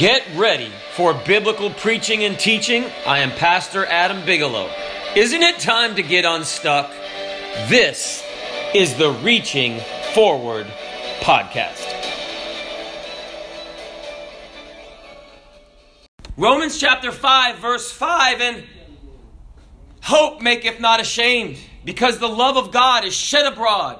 Get ready for biblical preaching and teaching. I am Pastor Adam Bigelow. Isn't it time to get unstuck? This is the Reaching Forward podcast. Romans chapter 5, verse 5 and hope maketh not ashamed, because the love of God is shed abroad.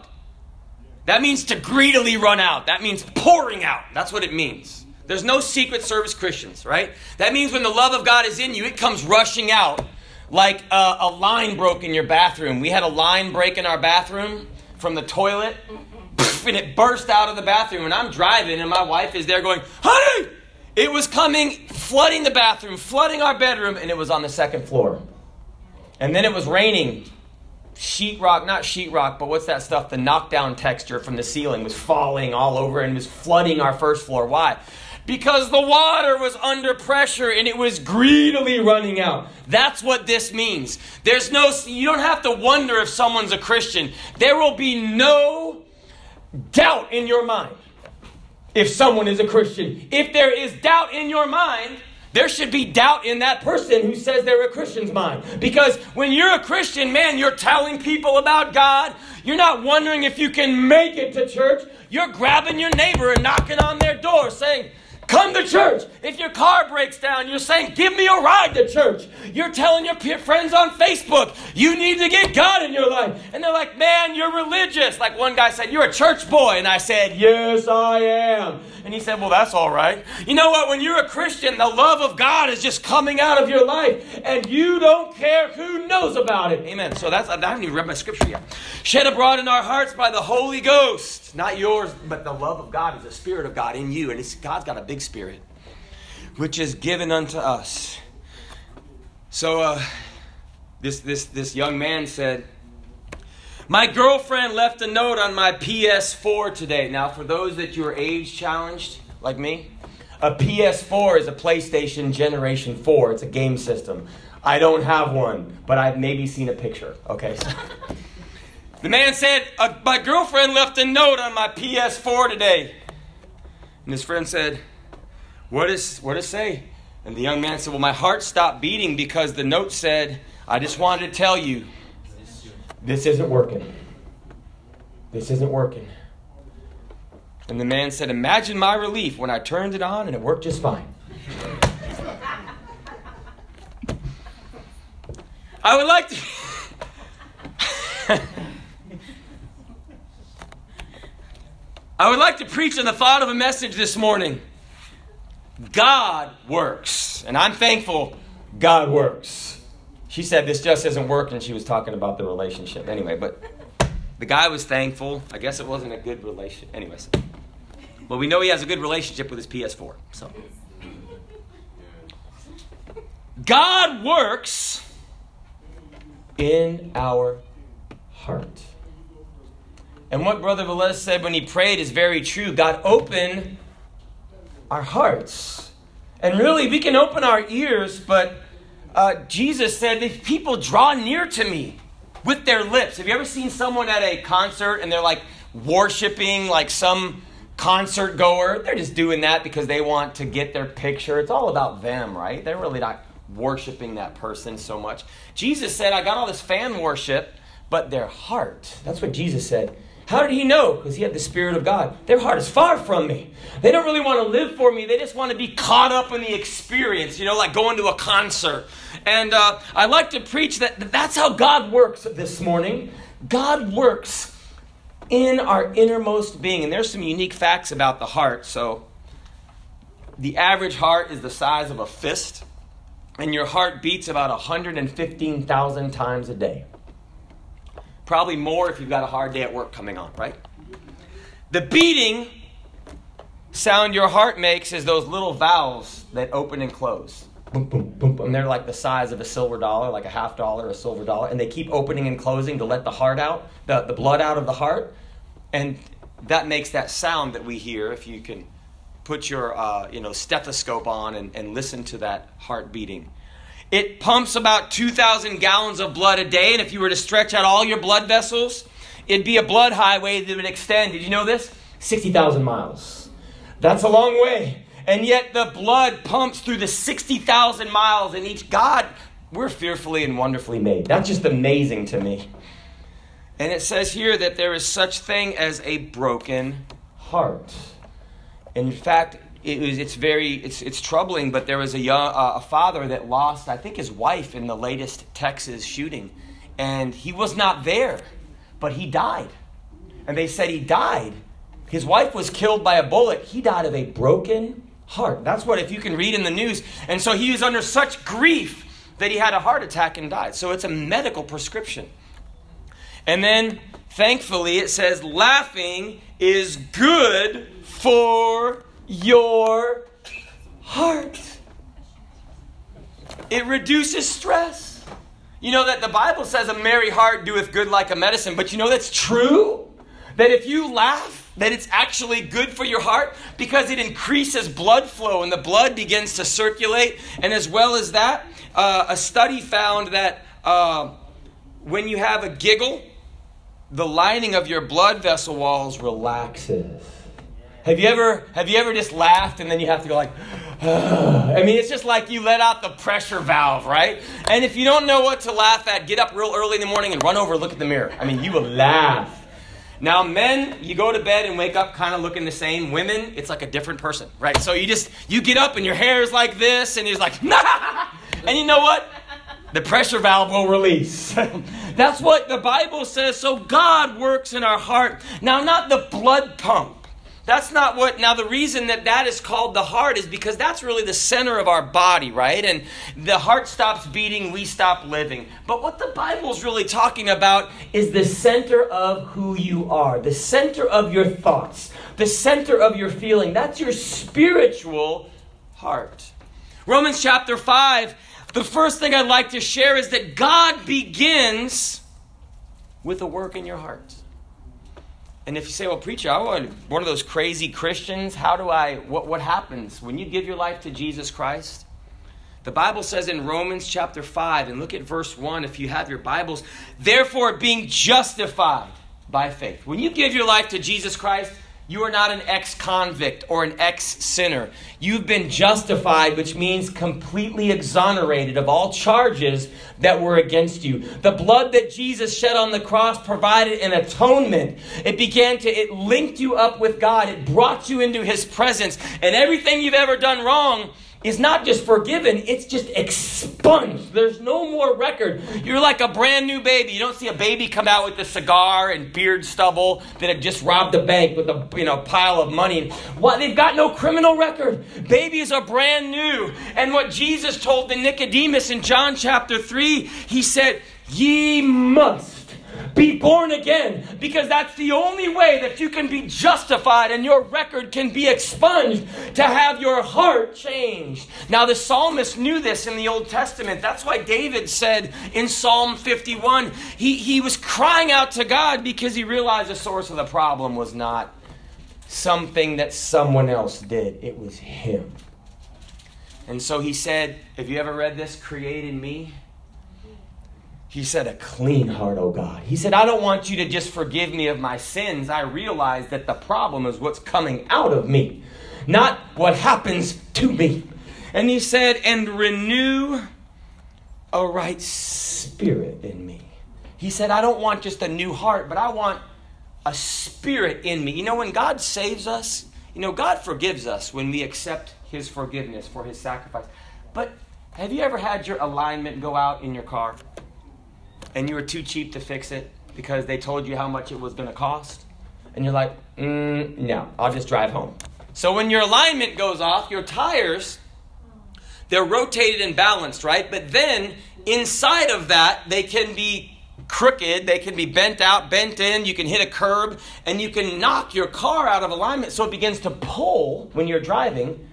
That means to greedily run out. That means pouring out. That's what it means. There's no secret service Christians, right? That means when the love of God is in you, it comes rushing out like a, a line broke in your bathroom. We had a line break in our bathroom from the toilet, and it burst out of the bathroom. And I'm driving, and my wife is there going, Honey! It was coming, flooding the bathroom, flooding our bedroom, and it was on the second floor. And then it was raining. Sheetrock, not sheetrock, but what's that stuff? The knockdown texture from the ceiling was falling all over and was flooding our first floor. Why? Because the water was under pressure and it was greedily running out. That's what this means. There's no, you don't have to wonder if someone's a Christian. There will be no doubt in your mind if someone is a Christian. If there is doubt in your mind, there should be doubt in that person who says they're a Christian's mind. Because when you're a Christian, man, you're telling people about God. You're not wondering if you can make it to church. You're grabbing your neighbor and knocking on their door saying, Come to church. If your car breaks down, you're saying, Give me a ride to church. You're telling your friends on Facebook, You need to get God in your life. And they're like, Man, you're religious. Like one guy said, You're a church boy. And I said, Yes, I am. And he said, Well, that's all right. You know what? When you're a Christian, the love of God is just coming out of your life, and you don't care who knows about it. Amen. So that's, I haven't even read my scripture yet. Shed abroad in our hearts by the Holy Ghost. Not yours, but the love of God is the Spirit of God in you. And God's got a big Spirit, which is given unto us. So uh, this, this, this young man said, my girlfriend left a note on my PS4 today. Now, for those that you are age challenged, like me, a PS4 is a PlayStation Generation 4. It's a game system. I don't have one, but I've maybe seen a picture. Okay. the man said, uh, My girlfriend left a note on my PS4 today. And his friend said, What, is, what does it say? And the young man said, Well, my heart stopped beating because the note said, I just wanted to tell you this isn't working. This isn't working. And the man said, Imagine my relief when I turned it on and it worked just fine. I would like to. I would like to preach on the thought of a message this morning. God works. And I'm thankful God works she said this just isn't working. And she was talking about the relationship anyway, but the guy was thankful. I guess it wasn't a good relationship. Anyways, but we know he has a good relationship with his PS4. So, God works in our heart. And what Brother Velez said when he prayed is very true. God, open our hearts. And really, we can open our ears, but uh, Jesus said, If people draw near to me with their lips, have you ever seen someone at a concert and they're like worshiping like some concert goer? They're just doing that because they want to get their picture. It's all about them, right? They're really not worshiping that person so much. Jesus said, I got all this fan worship, but their heart, that's what Jesus said how did he know? Because he had the Spirit of God. Their heart is far from me. They don't really want to live for me. They just want to be caught up in the experience, you know, like going to a concert. And uh, I like to preach that that's how God works this morning. God works in our innermost being. And there's some unique facts about the heart. So, the average heart is the size of a fist, and your heart beats about 115,000 times a day. Probably more if you've got a hard day at work coming on, right? The beating sound your heart makes is those little valves that open and close. Boom, boom, boom, boom. And they're like the size of a silver dollar, like a half dollar, a silver dollar. And they keep opening and closing to let the heart out, the, the blood out of the heart. And that makes that sound that we hear if you can put your uh, you know, stethoscope on and, and listen to that heart beating. It pumps about 2,000 gallons of blood a day, and if you were to stretch out all your blood vessels, it'd be a blood highway that would extend. Did you know this? 60,000 miles. That's a long way. And yet the blood pumps through the 60,000 miles in each. God, we're fearfully and wonderfully made. That's just amazing to me. And it says here that there is such thing as a broken heart. In fact, it was, it's very it's, it's troubling, but there was a, young, uh, a father that lost, I think, his wife in the latest Texas shooting. And he was not there, but he died. And they said he died. His wife was killed by a bullet. He died of a broken heart. That's what, if you can read in the news. And so he was under such grief that he had a heart attack and died. So it's a medical prescription. And then, thankfully, it says laughing is good for your heart. It reduces stress. You know that the Bible says a merry heart doeth good like a medicine, but you know that's true? That if you laugh, that it's actually good for your heart because it increases blood flow and the blood begins to circulate. And as well as that, uh, a study found that uh, when you have a giggle, the lining of your blood vessel walls relaxes. Have you ever have you ever just laughed and then you have to go like I mean it's just like you let out the pressure valve, right? And if you don't know what to laugh at, get up real early in the morning and run over look at the mirror. I mean, you will laugh. Now, men, you go to bed and wake up kind of looking the same. Women, it's like a different person, right? So you just you get up and your hair is like this and you're like, nah! and you know what? the pressure valve will release. That's what the Bible says. So God works in our heart. Now, not the blood pump. That's not what, now the reason that that is called the heart is because that's really the center of our body, right? And the heart stops beating, we stop living. But what the Bible's really talking about is the center of who you are, the center of your thoughts, the center of your feeling. That's your spiritual heart. Romans chapter 5 the first thing I'd like to share is that God begins with a work in your heart. And if you say, well, preacher, I want one of those crazy Christians, how do I, what, what happens when you give your life to Jesus Christ? The Bible says in Romans chapter 5, and look at verse 1 if you have your Bibles, therefore being justified by faith. When you give your life to Jesus Christ, you are not an ex convict or an ex sinner. You've been justified, which means completely exonerated of all charges that were against you. The blood that Jesus shed on the cross provided an atonement. It began to, it linked you up with God. It brought you into His presence. And everything you've ever done wrong, is not just forgiven, it's just expunged. There's no more record. You're like a brand new baby. You don't see a baby come out with a cigar and beard stubble that had just robbed a bank with a you know pile of money. What they've got no criminal record. Babies are brand new. And what Jesus told the Nicodemus in John chapter 3, he said, Ye must be born again because that's the only way that you can be justified and your record can be expunged to have your heart changed. Now, the psalmist knew this in the Old Testament. That's why David said in Psalm 51, he, he was crying out to God because he realized the source of the problem was not something that someone else did, it was him. And so he said, Have you ever read this? Create in me he said, A clean heart, oh God. He said, I don't want you to just forgive me of my sins. I realize that the problem is what's coming out of me, not what happens to me. And he said, And renew a right spirit in me. He said, I don't want just a new heart, but I want a spirit in me. You know, when God saves us, you know, God forgives us when we accept his forgiveness for his sacrifice. But have you ever had your alignment go out in your car? And you were too cheap to fix it because they told you how much it was going to cost, and you're like, mm, no, I'll just drive home. So when your alignment goes off, your tires, they're rotated and balanced, right? But then inside of that, they can be crooked, they can be bent out, bent in, you can hit a curb, and you can knock your car out of alignment so it begins to pull when you're driving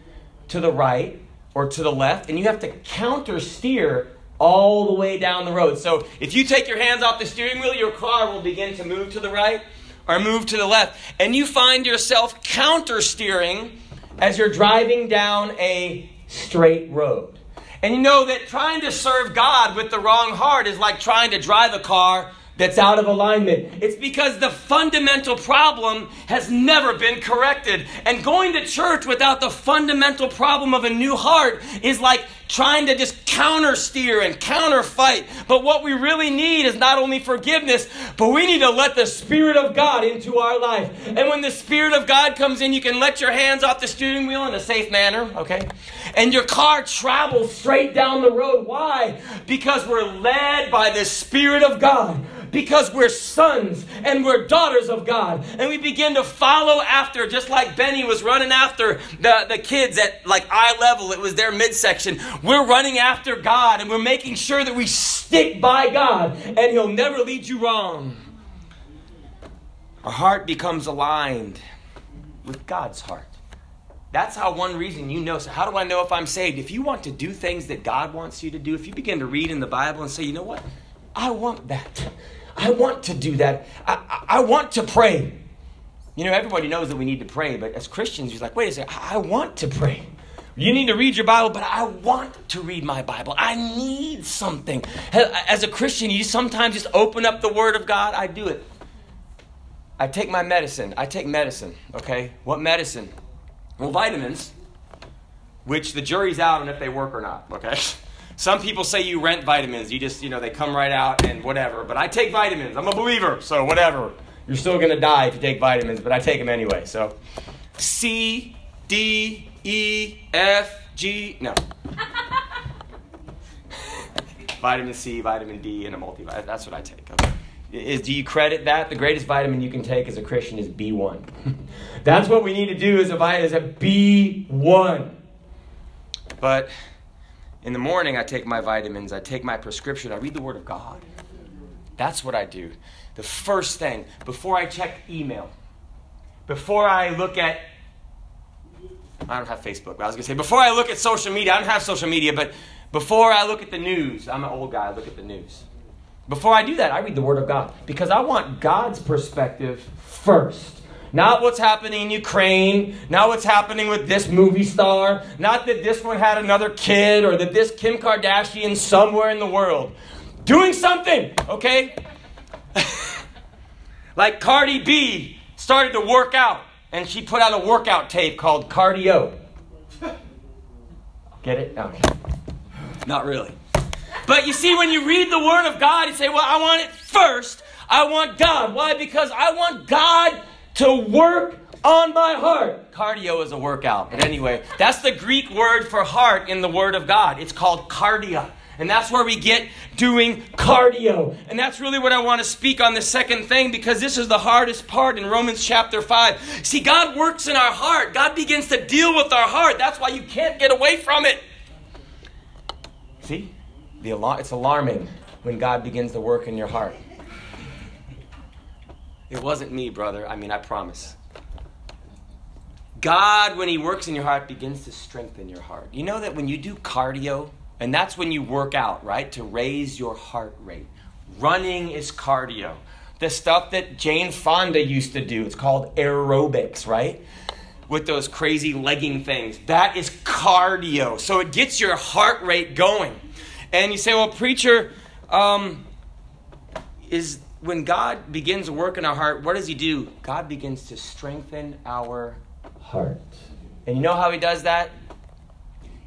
to the right or to the left, and you have to counter steer all the way down the road. So if you take your hands off the steering wheel, your car will begin to move to the right or move to the left. And you find yourself counter steering as you're driving down a straight road. And you know that trying to serve God with the wrong heart is like trying to drive a car that's out of alignment. It's because the fundamental problem has never been corrected. And going to church without the fundamental problem of a new heart is like trying to just counter steer and counter fight. But what we really need is not only forgiveness, but we need to let the Spirit of God into our life. And when the Spirit of God comes in, you can let your hands off the steering wheel in a safe manner, okay? And your car travels straight down the road. Why? Because we're led by the Spirit of God because we're sons and we're daughters of God. And we begin to follow after, just like Benny was running after the, the kids at like eye level, it was their midsection. We're running after God and we're making sure that we stick by God and He'll never lead you wrong. Our heart becomes aligned with God's heart. That's how one reason you know. So, how do I know if I'm saved? If you want to do things that God wants you to do, if you begin to read in the Bible and say, you know what? I want that. I want to do that. I, I, want to pray. You know, everybody knows that we need to pray, but as Christians, you're like, wait a second, I want to pray. You need to read your Bible, but I want to read my Bible. I need something. As a Christian, you sometimes just open up the Word of God. I do it. I take my medicine. I take medicine, okay? What medicine? Well, vitamins, which the jury's out on if they work or not, okay? Some people say you rent vitamins. You just, you know, they come right out and whatever. But I take vitamins. I'm a believer, so whatever. You're still going to die if you take vitamins, but I take them anyway. So C, D, E, F, G, no. vitamin C, vitamin D, and a multivitamin. That's what I take. Okay. Is, do you credit that? The greatest vitamin you can take as a Christian is B1. That's what we need to do as a, as a B1. But in the morning, I take my vitamins, I take my prescription, I read the Word of God. That's what I do. The first thing, before I check email, before I look at, I don't have Facebook, I was going to say, before I look at social media, I don't have social media, but before I look at the news, I'm an old guy, I look at the news. Before I do that, I read the Word of God because I want God's perspective first. Not what's happening in Ukraine, not what's happening with this movie star, not that this one had another kid or that this Kim Kardashian somewhere in the world. Doing something, okay? like Cardi B started to work out and she put out a workout tape called Cardio. Get it? Okay. Not really. But you see, when you read the Word of God, you say, Well, I want it first. I want God. Why? Because I want God to work on my heart. Cardio is a workout. But anyway, that's the Greek word for heart in the Word of God. It's called cardia. And that's where we get doing cardio. And that's really what I want to speak on the second thing because this is the hardest part in Romans chapter 5. See, God works in our heart, God begins to deal with our heart. That's why you can't get away from it. See? The alar- it's alarming when God begins to work in your heart. It wasn't me, brother. I mean, I promise. God, when He works in your heart, begins to strengthen your heart. You know that when you do cardio, and that's when you work out, right? To raise your heart rate. Running is cardio. The stuff that Jane Fonda used to do, it's called aerobics, right? With those crazy legging things. That is cardio. So it gets your heart rate going. And you say, well, preacher, um, is when God begins to work in our heart, what does He do? God begins to strengthen our heart. And you know how He does that?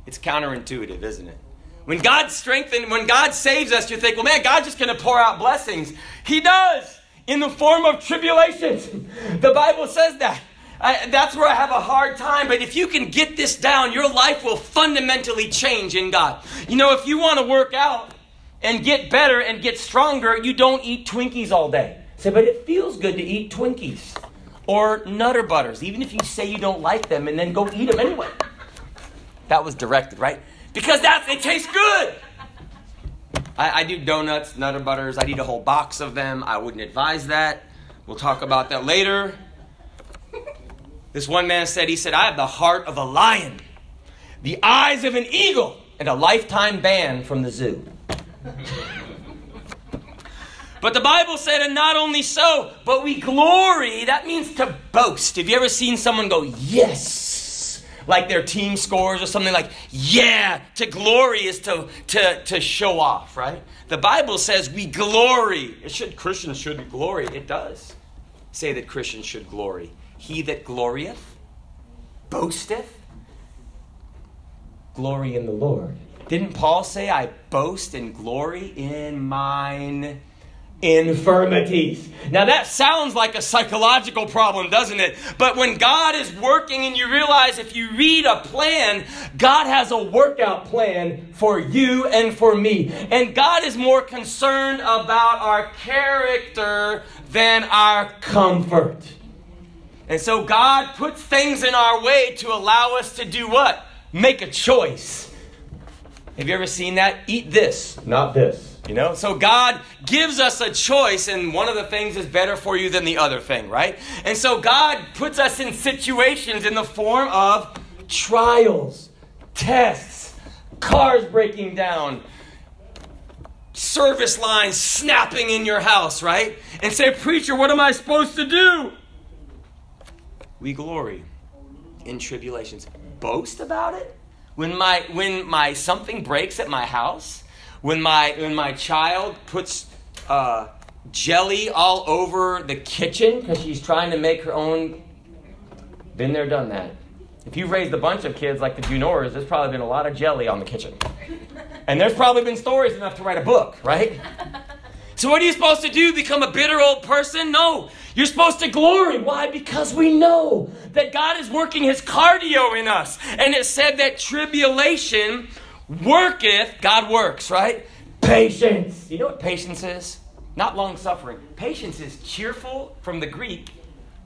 It's counterintuitive, isn't it? When God strengthens, when God saves us, you think, well, man, God's just going to pour out blessings. He does in the form of tribulations. the Bible says that. I, that's where I have a hard time. But if you can get this down, your life will fundamentally change in God. You know, if you want to work out, and get better and get stronger, you don't eat Twinkies all day. Say, but it feels good to eat Twinkies or Nutter Butters, even if you say you don't like them and then go eat them anyway. That was directed, right? Because that's it tastes good. I, I do donuts, Nutter Butters. I eat a whole box of them. I wouldn't advise that. We'll talk about that later. This one man said, he said, I have the heart of a lion, the eyes of an eagle, and a lifetime ban from the zoo. But the Bible said, and not only so, but we glory. That means to boast. Have you ever seen someone go, yes? like their team scores or something like, yeah, to glory is to, to, to show off, right? The Bible says we glory. It should, Christians should glory. It does say that Christians should glory. He that glorieth, boasteth, glory in the Lord. Didn't Paul say, I boast and glory in mine infirmities? Now that sounds like a psychological problem, doesn't it? But when God is working and you realize if you read a plan, God has a workout plan for you and for me. And God is more concerned about our character than our comfort. And so God puts things in our way to allow us to do what? Make a choice. Have you ever seen that? Eat this, not this. You know? So God gives us a choice, and one of the things is better for you than the other thing, right? And so God puts us in situations in the form of trials, tests, cars breaking down, service lines snapping in your house, right? And say, Preacher, what am I supposed to do? We glory in tribulations. Boast about it? When my when my something breaks at my house, when my when my child puts uh, jelly all over the kitchen because she's trying to make her own. Been there, done that. If you've raised a bunch of kids like the Junors, there's probably been a lot of jelly on the kitchen. And there's probably been stories enough to write a book, right? So, what are you supposed to do? Become a bitter old person? No. You're supposed to glory. Why? Because we know that God is working his cardio in us. And it said that tribulation worketh, God works, right? Patience. You know what patience is? Not long suffering. Patience is cheerful from the Greek,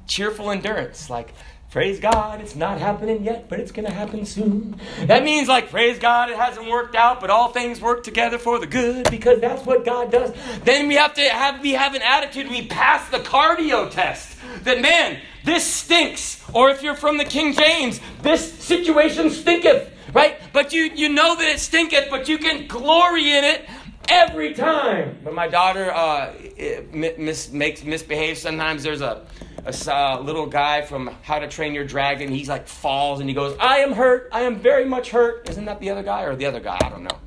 cheerful endurance. Like, Praise God, it's not happening yet, but it's going to happen soon. That means, like, praise God, it hasn't worked out, but all things work together for the good because that's what God does. Then we have to have we have an attitude. We pass the cardio test. That man, this stinks. Or if you're from the King James, this situation stinketh. Right? But you you know that it stinketh, but you can glory in it every time. When my daughter uh, mis- makes misbehaves, sometimes there's a a uh, little guy from How to Train Your Dragon. He's like falls and he goes, I am hurt. I am very much hurt. Isn't that the other guy or the other guy? I don't know.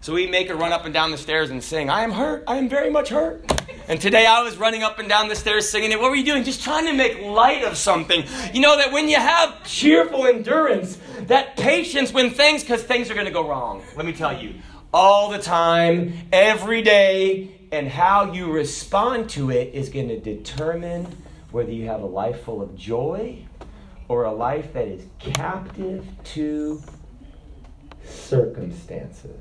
So we make her run up and down the stairs and sing, I am hurt. I am very much hurt. And today I was running up and down the stairs singing it. What were you doing? Just trying to make light of something. You know that when you have cheerful endurance, that patience when things, because things are going to go wrong. Let me tell you, all the time, every day, and how you respond to it is going to determine whether you have a life full of joy or a life that is captive to circumstances.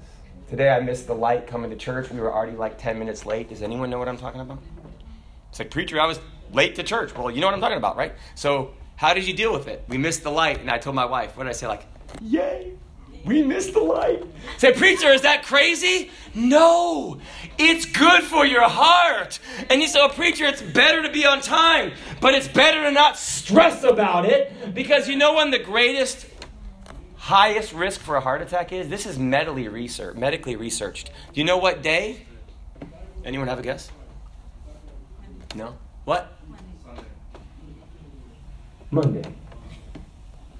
Today I missed the light coming to church. We were already like 10 minutes late. Does anyone know what I'm talking about? It's like, preacher, I was late to church. Well, you know what I'm talking about, right? So, how did you deal with it? We missed the light, and I told my wife, what did I say? Like, yay, we missed the light. Say, preacher, is that crazy? No, it's good for your heart. And you say, oh, preacher, it's better to be on time, but it's better to not stress about it because you know when the greatest, highest risk for a heart attack is? This is medically researched. Medically researched. Do you know what day? Anyone have a guess? No. What? Monday.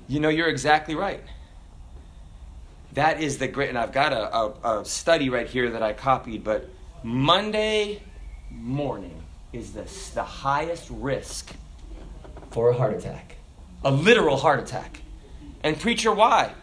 You know, you're exactly right. That is the great, and I've got a, a, a study right here that I copied, but Monday morning is the, the highest risk for a heart attack, a literal heart attack. And preacher, why?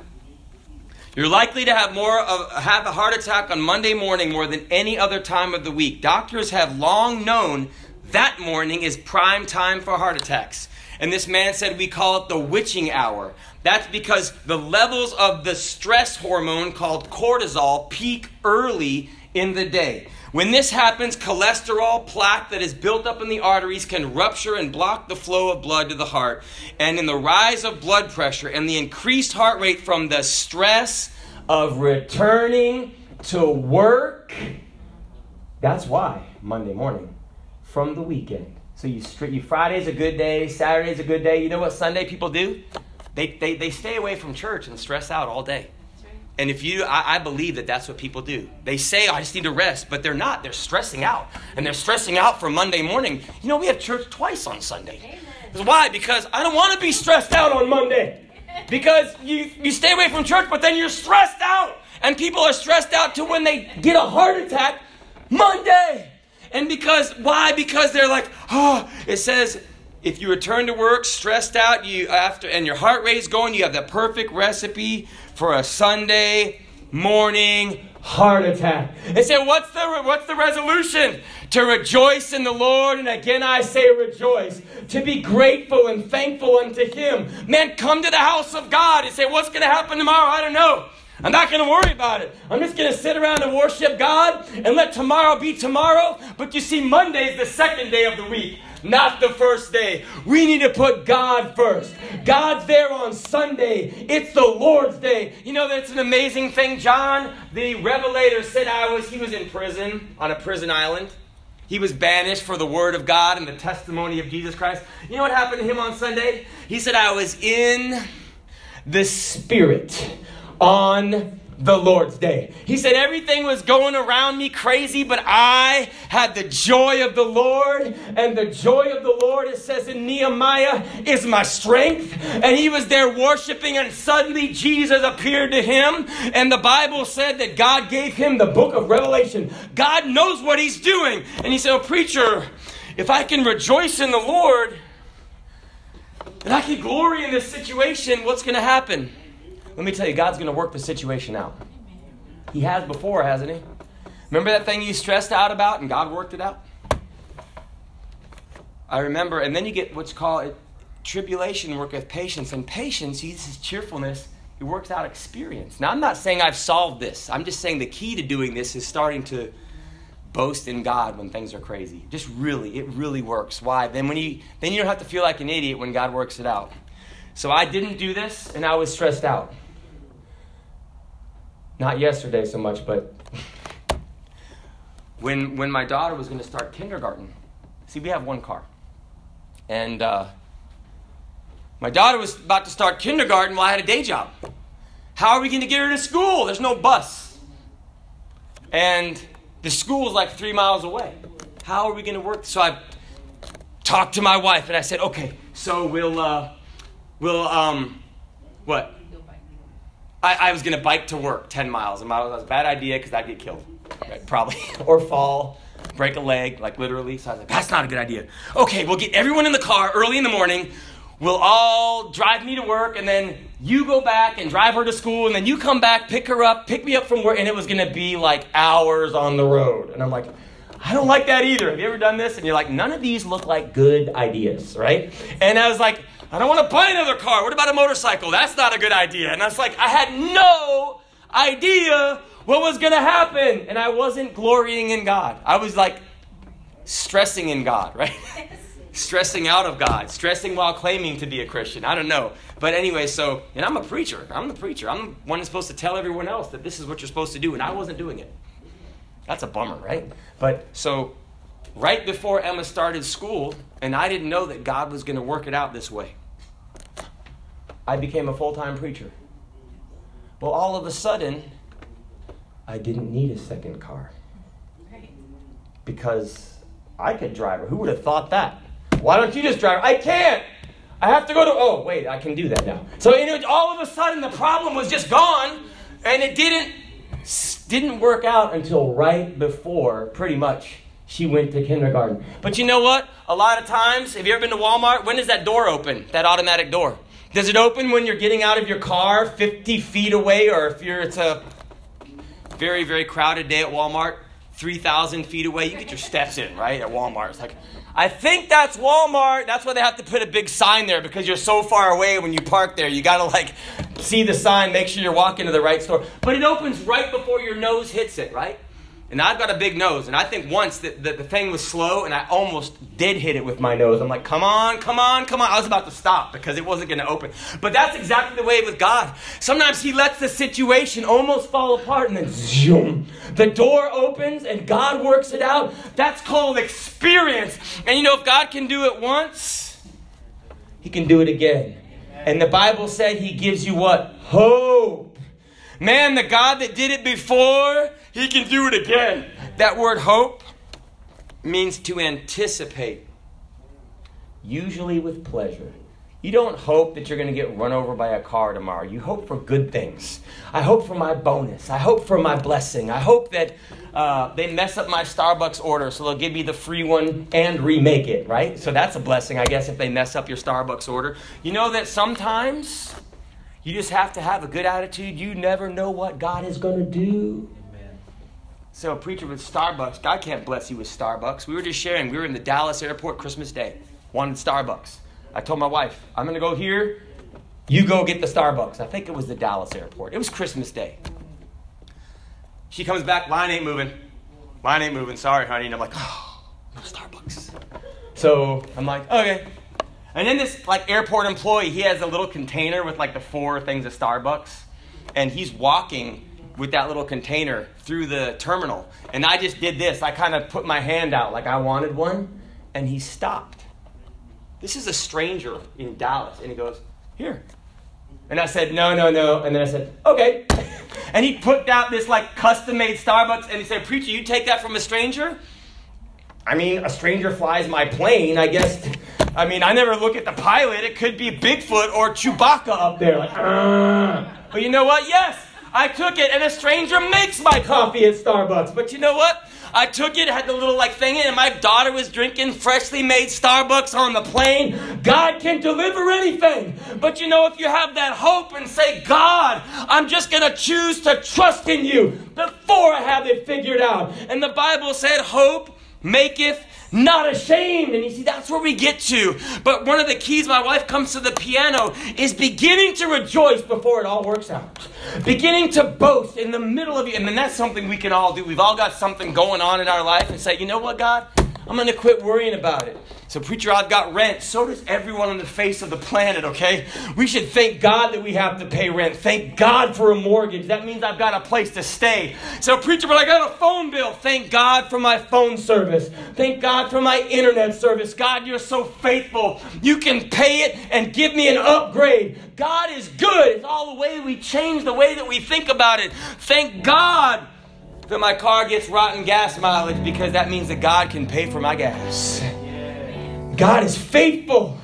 You're likely to have more of, have a heart attack on Monday morning more than any other time of the week. Doctors have long known that morning is prime time for heart attacks. And this man said we call it the witching hour. That's because the levels of the stress hormone called cortisol peak early in the day. When this happens, cholesterol plaque that is built up in the arteries can rupture and block the flow of blood to the heart. And in the rise of blood pressure and the increased heart rate from the stress of returning to work, that's why Monday morning from the weekend. So you, you Friday's a good day, Saturday's a good day. You know what Sunday people do? They, they, they stay away from church and stress out all day. And if you, I, I, believe that that's what people do. They say, oh, I just need to rest, but they're not. They're stressing out. And they're stressing out for Monday morning. You know, we have church twice on Sunday. Amen. Why? Because I don't want to be stressed out on Monday. Because you, you stay away from church, but then you're stressed out. And people are stressed out to when they get a heart attack Monday. And because, why? Because they're like, oh, it says, if you return to work stressed out, you after and your heart rate is going, you have the perfect recipe for a Sunday morning heart attack. They said, what's the, what's the resolution? To rejoice in the Lord, and again I say rejoice. To be grateful and thankful unto Him. Man, come to the house of God and say, what's going to happen tomorrow? I don't know. I'm not going to worry about it. I'm just going to sit around and worship God and let tomorrow be tomorrow. But you see, Monday is the second day of the week not the first day. We need to put God first. God's there on Sunday. It's the Lord's day. You know that's an amazing thing. John, the revelator, said I was he was in prison on a prison island. He was banished for the word of God and the testimony of Jesus Christ. You know what happened to him on Sunday? He said I was in the spirit on the Lord's day. He said everything was going around me crazy, but I had the joy of the Lord. And the joy of the Lord, it says in Nehemiah, is my strength. And he was there worshiping, and suddenly Jesus appeared to him. And the Bible said that God gave him the book of Revelation. God knows what he's doing. And he said, Oh, preacher, if I can rejoice in the Lord, and I can glory in this situation, what's going to happen? Let me tell you, God's going to work the situation out. He has before, hasn't He? Remember that thing you stressed out about and God worked it out? I remember, and then you get what's called tribulation work with patience. And patience uses cheerfulness, it works out experience. Now, I'm not saying I've solved this. I'm just saying the key to doing this is starting to boast in God when things are crazy. Just really, it really works. Why? Then when you then you don't have to feel like an idiot when God works it out. So I didn't do this and I was stressed out. Not yesterday so much, but when when my daughter was going to start kindergarten. See, we have one car, and uh, my daughter was about to start kindergarten while I had a day job. How are we going to get her to school? There's no bus, and the school is like three miles away. How are we going to work? So I talked to my wife, and I said, "Okay, so we'll uh, we'll um, what?" I, I was going to bike to work 10 miles, and that was a bad idea because I'd get killed, right? probably, or fall, break a leg, like literally. So I was like, that's not a good idea. Okay, we'll get everyone in the car early in the morning. We'll all drive me to work, and then you go back and drive her to school, and then you come back, pick her up, pick me up from work, and it was going to be like hours on the road. And I'm like, I don't like that either. Have you ever done this? And you're like, none of these look like good ideas, right? And I was like, I don't want to buy another car. What about a motorcycle? That's not a good idea. And I was like, I had no idea what was going to happen. And I wasn't glorying in God. I was like stressing in God, right? stressing out of God, stressing while claiming to be a Christian. I don't know. But anyway, so, and I'm a preacher. I'm the preacher. I'm the one that's supposed to tell everyone else that this is what you're supposed to do. And I wasn't doing it. That's a bummer, right? But so, right before Emma started school, and I didn't know that God was going to work it out this way. I became a full time preacher. Well, all of a sudden, I didn't need a second car. Because I could drive. Who would have thought that? Why don't you just drive? I can't. I have to go to. Oh, wait, I can do that now. So all of a sudden, the problem was just gone, and it didn't didn't work out until right before, pretty much, she went to kindergarten. But you know what? A lot of times, have you ever been to Walmart? When does that door open? That automatic door. Does it open when you're getting out of your car 50 feet away, or if you're it's a very very crowded day at Walmart, 3,000 feet away? You get your steps in right at Walmart. It's like I think that's Walmart. That's why they have to put a big sign there because you're so far away when you park there. You got to like see the sign, make sure you're walking to the right store. But it opens right before your nose hits it, right? And I've got a big nose, and I think once that the, the thing was slow, and I almost did hit it with my nose. I'm like, come on, come on, come on. I was about to stop because it wasn't going to open. But that's exactly the way with God. Sometimes He lets the situation almost fall apart, and then zoom, the door opens, and God works it out. That's called experience. And you know, if God can do it once, He can do it again. And the Bible said He gives you what? Hope. Man, the God that did it before, he can do it again. That word hope means to anticipate, usually with pleasure. You don't hope that you're going to get run over by a car tomorrow. You hope for good things. I hope for my bonus. I hope for my blessing. I hope that uh, they mess up my Starbucks order so they'll give me the free one and remake it, right? So that's a blessing, I guess, if they mess up your Starbucks order. You know that sometimes you just have to have a good attitude. You never know what God is going to do. So, a preacher with Starbucks, God can't bless you with Starbucks. We were just sharing, we were in the Dallas airport Christmas Day, wanted Starbucks. I told my wife, I'm going to go here. You go get the Starbucks. I think it was the Dallas airport. It was Christmas Day. She comes back, line ain't moving. Line ain't moving. Sorry, honey. And I'm like, oh, no Starbucks. So I'm like, okay. And then this like airport employee, he has a little container with like the four things of Starbucks. And he's walking with that little container through the terminal. And I just did this. I kind of put my hand out like I wanted one. And he stopped. This is a stranger in Dallas. And he goes, Here. And I said, No, no, no. And then I said, Okay. And he put out this like custom made Starbucks and he said, Preacher, you take that from a stranger? I mean, a stranger flies my plane. I guess. I mean, I never look at the pilot. It could be Bigfoot or Chewbacca up there. Like, but you know what? Yes, I took it, and a stranger makes my coffee at Starbucks. But you know what? I took it, had the little like thing in, it, and my daughter was drinking freshly made Starbucks on the plane. God can deliver anything. But you know, if you have that hope and say, God, I'm just to choose to trust in you before I have it figured out. And the Bible said, hope maketh not ashamed. And you see, that's where we get to. But one of the keys, my wife comes to the piano, is beginning to rejoice before it all works out. Beginning to boast in the middle of it. And then that's something we can all do. We've all got something going on in our life and say, you know what, God? I'm going to quit worrying about it. So, preacher, I've got rent. So does everyone on the face of the planet, okay? We should thank God that we have to pay rent. Thank God for a mortgage. That means I've got a place to stay. So, preacher, but I got a phone bill. Thank God for my phone service. Thank God for my internet service. God, you're so faithful. You can pay it and give me an upgrade. God is good. It's all the way we change the way that we think about it. Thank God that my car gets rotten gas mileage because that means that God can pay for my gas. God is faithful.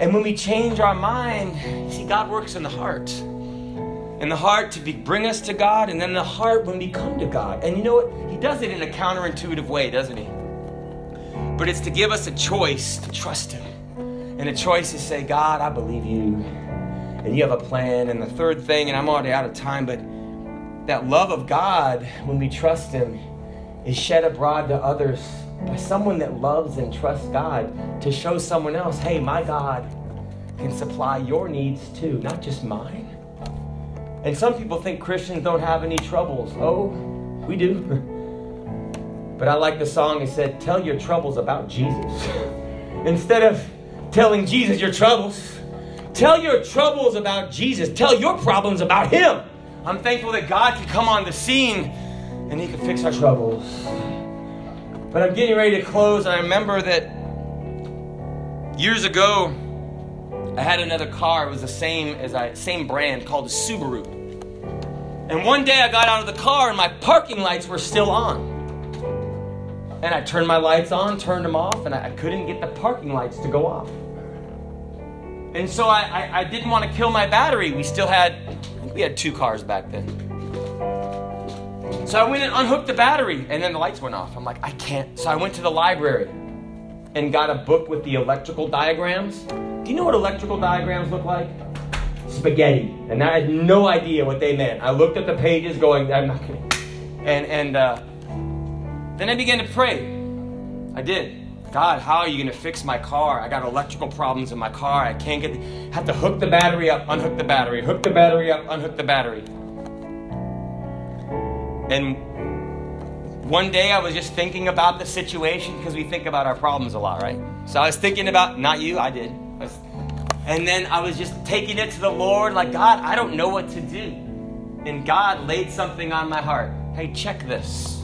And when we change our mind, see, God works in the heart. In the heart to be, bring us to God, and then the heart when we come to God. And you know what? He does it in a counterintuitive way, doesn't he? But it's to give us a choice to trust Him. And a choice to say, God, I believe you. And you have a plan. And the third thing, and I'm already out of time, but that love of God, when we trust Him, is shed abroad to others by someone that loves and trusts God to show someone else, hey, my God can supply your needs too, not just mine. And some people think Christians don't have any troubles. Oh, we do. but I like the song, it said, Tell your troubles about Jesus. Instead of telling Jesus your troubles, tell your troubles about Jesus. Tell your problems about Him. I'm thankful that God can come on the scene and He can fix our troubles. But I'm getting ready to close. I remember that years ago, I had another car. It was the same as I same brand called a Subaru. And one day I got out of the car and my parking lights were still on. And I turned my lights on, turned them off, and I, I couldn't get the parking lights to go off. And so I, I, I didn't want to kill my battery. We still had we had two cars back then. So I went and unhooked the battery, and then the lights went off. I'm like, I can't. So I went to the library and got a book with the electrical diagrams. Do you know what electrical diagrams look like? Spaghetti. And I had no idea what they meant. I looked at the pages going, I'm not kidding. And, and uh, then I began to pray. I did. God, how are you going to fix my car? I got electrical problems in my car. I can't get, have to hook the battery up, unhook the battery, hook the battery up, unhook the battery. And one day I was just thinking about the situation because we think about our problems a lot, right? So I was thinking about, not you, I did. And then I was just taking it to the Lord, like, God, I don't know what to do. And God laid something on my heart. Hey, check this.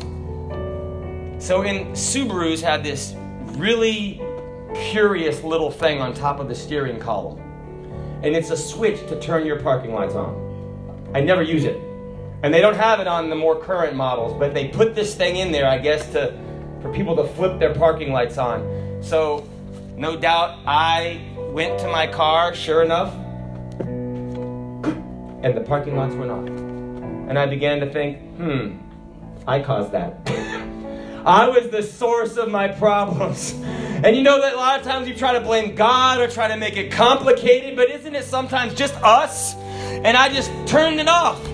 So in Subarus had this really curious little thing on top of the steering column. And it's a switch to turn your parking lights on. I never use it. And they don't have it on the more current models, but they put this thing in there, I guess, to for people to flip their parking lights on. So, no doubt, I went to my car, sure enough, and the parking lights went off. And I began to think, hmm, I caused that. I was the source of my problems. And you know that a lot of times you try to blame God or try to make it complicated, but isn't it sometimes just us? And I just turned it off.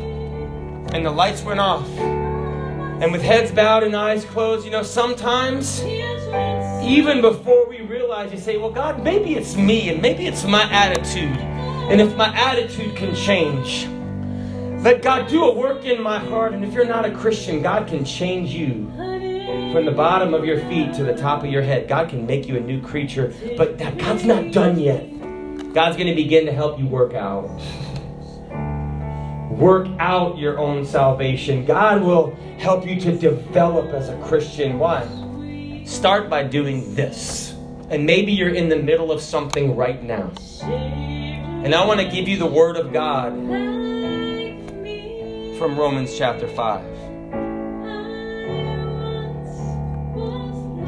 And the lights went off. And with heads bowed and eyes closed, you know, sometimes, even before we realize, you say, well, God, maybe it's me and maybe it's my attitude. And if my attitude can change, let God do a work in my heart. And if you're not a Christian, God can change you from the bottom of your feet to the top of your head. God can make you a new creature, but God's not done yet. God's going to begin to help you work out. Work out your own salvation. God will help you to develop as a Christian. Why? Start by doing this. And maybe you're in the middle of something right now. And I want to give you the Word of God from Romans chapter 5.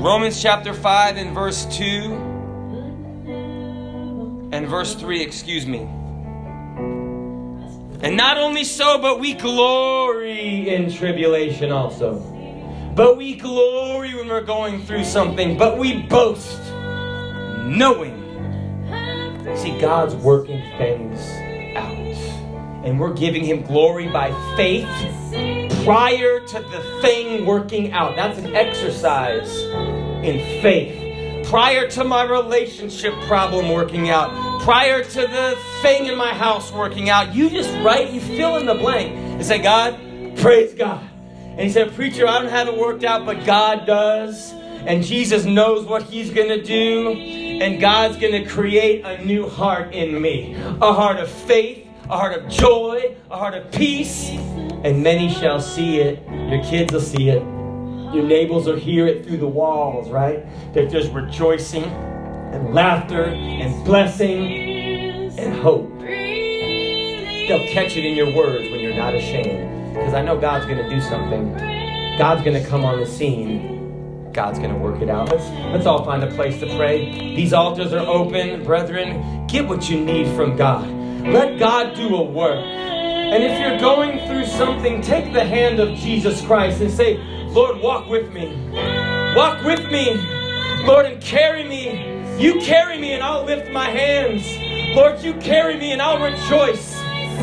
Romans chapter 5 and verse 2 and verse 3, excuse me. And not only so, but we glory in tribulation also. But we glory when we're going through something, but we boast knowing. See, God's working things out. And we're giving Him glory by faith prior to the thing working out. That's an exercise in faith. Prior to my relationship problem working out, prior to the thing in my house working out, you just write, you fill in the blank and say, God, praise God. And he said, Preacher, I don't have it worked out, but God does. And Jesus knows what he's going to do. And God's going to create a new heart in me a heart of faith, a heart of joy, a heart of peace. And many shall see it. Your kids will see it. Your neighbors will hear it through the walls, right? They're just rejoicing and laughter and blessing and hope. They'll catch it in your words when you're not ashamed. Because I know God's going to do something. God's going to come on the scene. God's going to work it out. Let's, let's all find a place to pray. These altars are open. Brethren, get what you need from God. Let God do a work. And if you're going through something, take the hand of Jesus Christ and say, Lord, walk with me. Walk with me, Lord, and carry me. You carry me, and I'll lift my hands. Lord, you carry me, and I'll rejoice.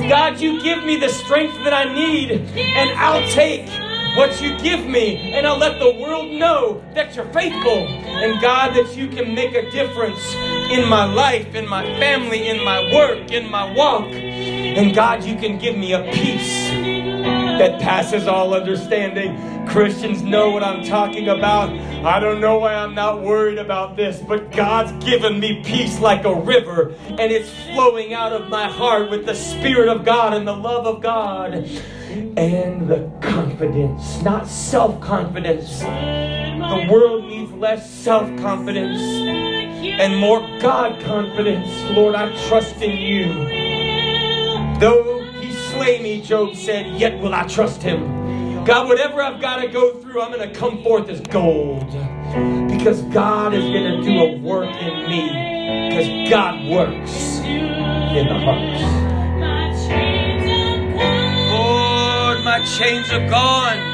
God, you give me the strength that I need, and I'll take what you give me, and I'll let the world know that you're faithful, and God, that you can make a difference in my life, in my family, in my work, in my walk. And God, you can give me a peace that passes all understanding. Christians know what I'm talking about. I don't know why I'm not worried about this, but God's given me peace like a river, and it's flowing out of my heart with the Spirit of God and the love of God and the confidence, not self confidence. The world needs less self confidence and more God confidence. Lord, I trust in you. Though he slay me, Job said, yet will I trust him. God, whatever I've got to go through, I'm going to come forth as gold. Because God is going to do a work in me. Because God works in the hearts. Lord, my chains are gone.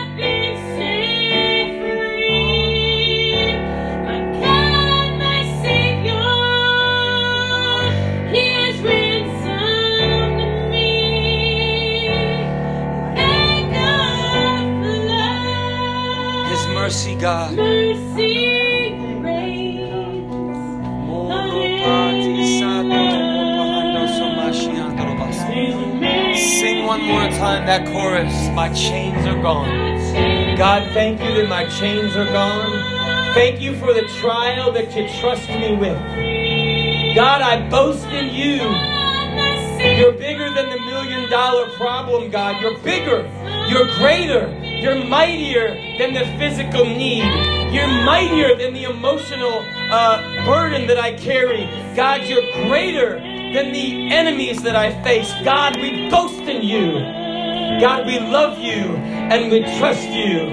Mercy, God. Mercy Sing one more time that chorus. My chains are gone. God, thank you that my chains are gone. Thank you for the trial that you trust me with. God, I boast in you. You're bigger than the million dollar problem, God. You're bigger. You're greater. You're mightier than the physical need. You're mightier than the emotional uh, burden that I carry. God, you're greater than the enemies that I face. God, we boast in you. God, we love you and we trust you.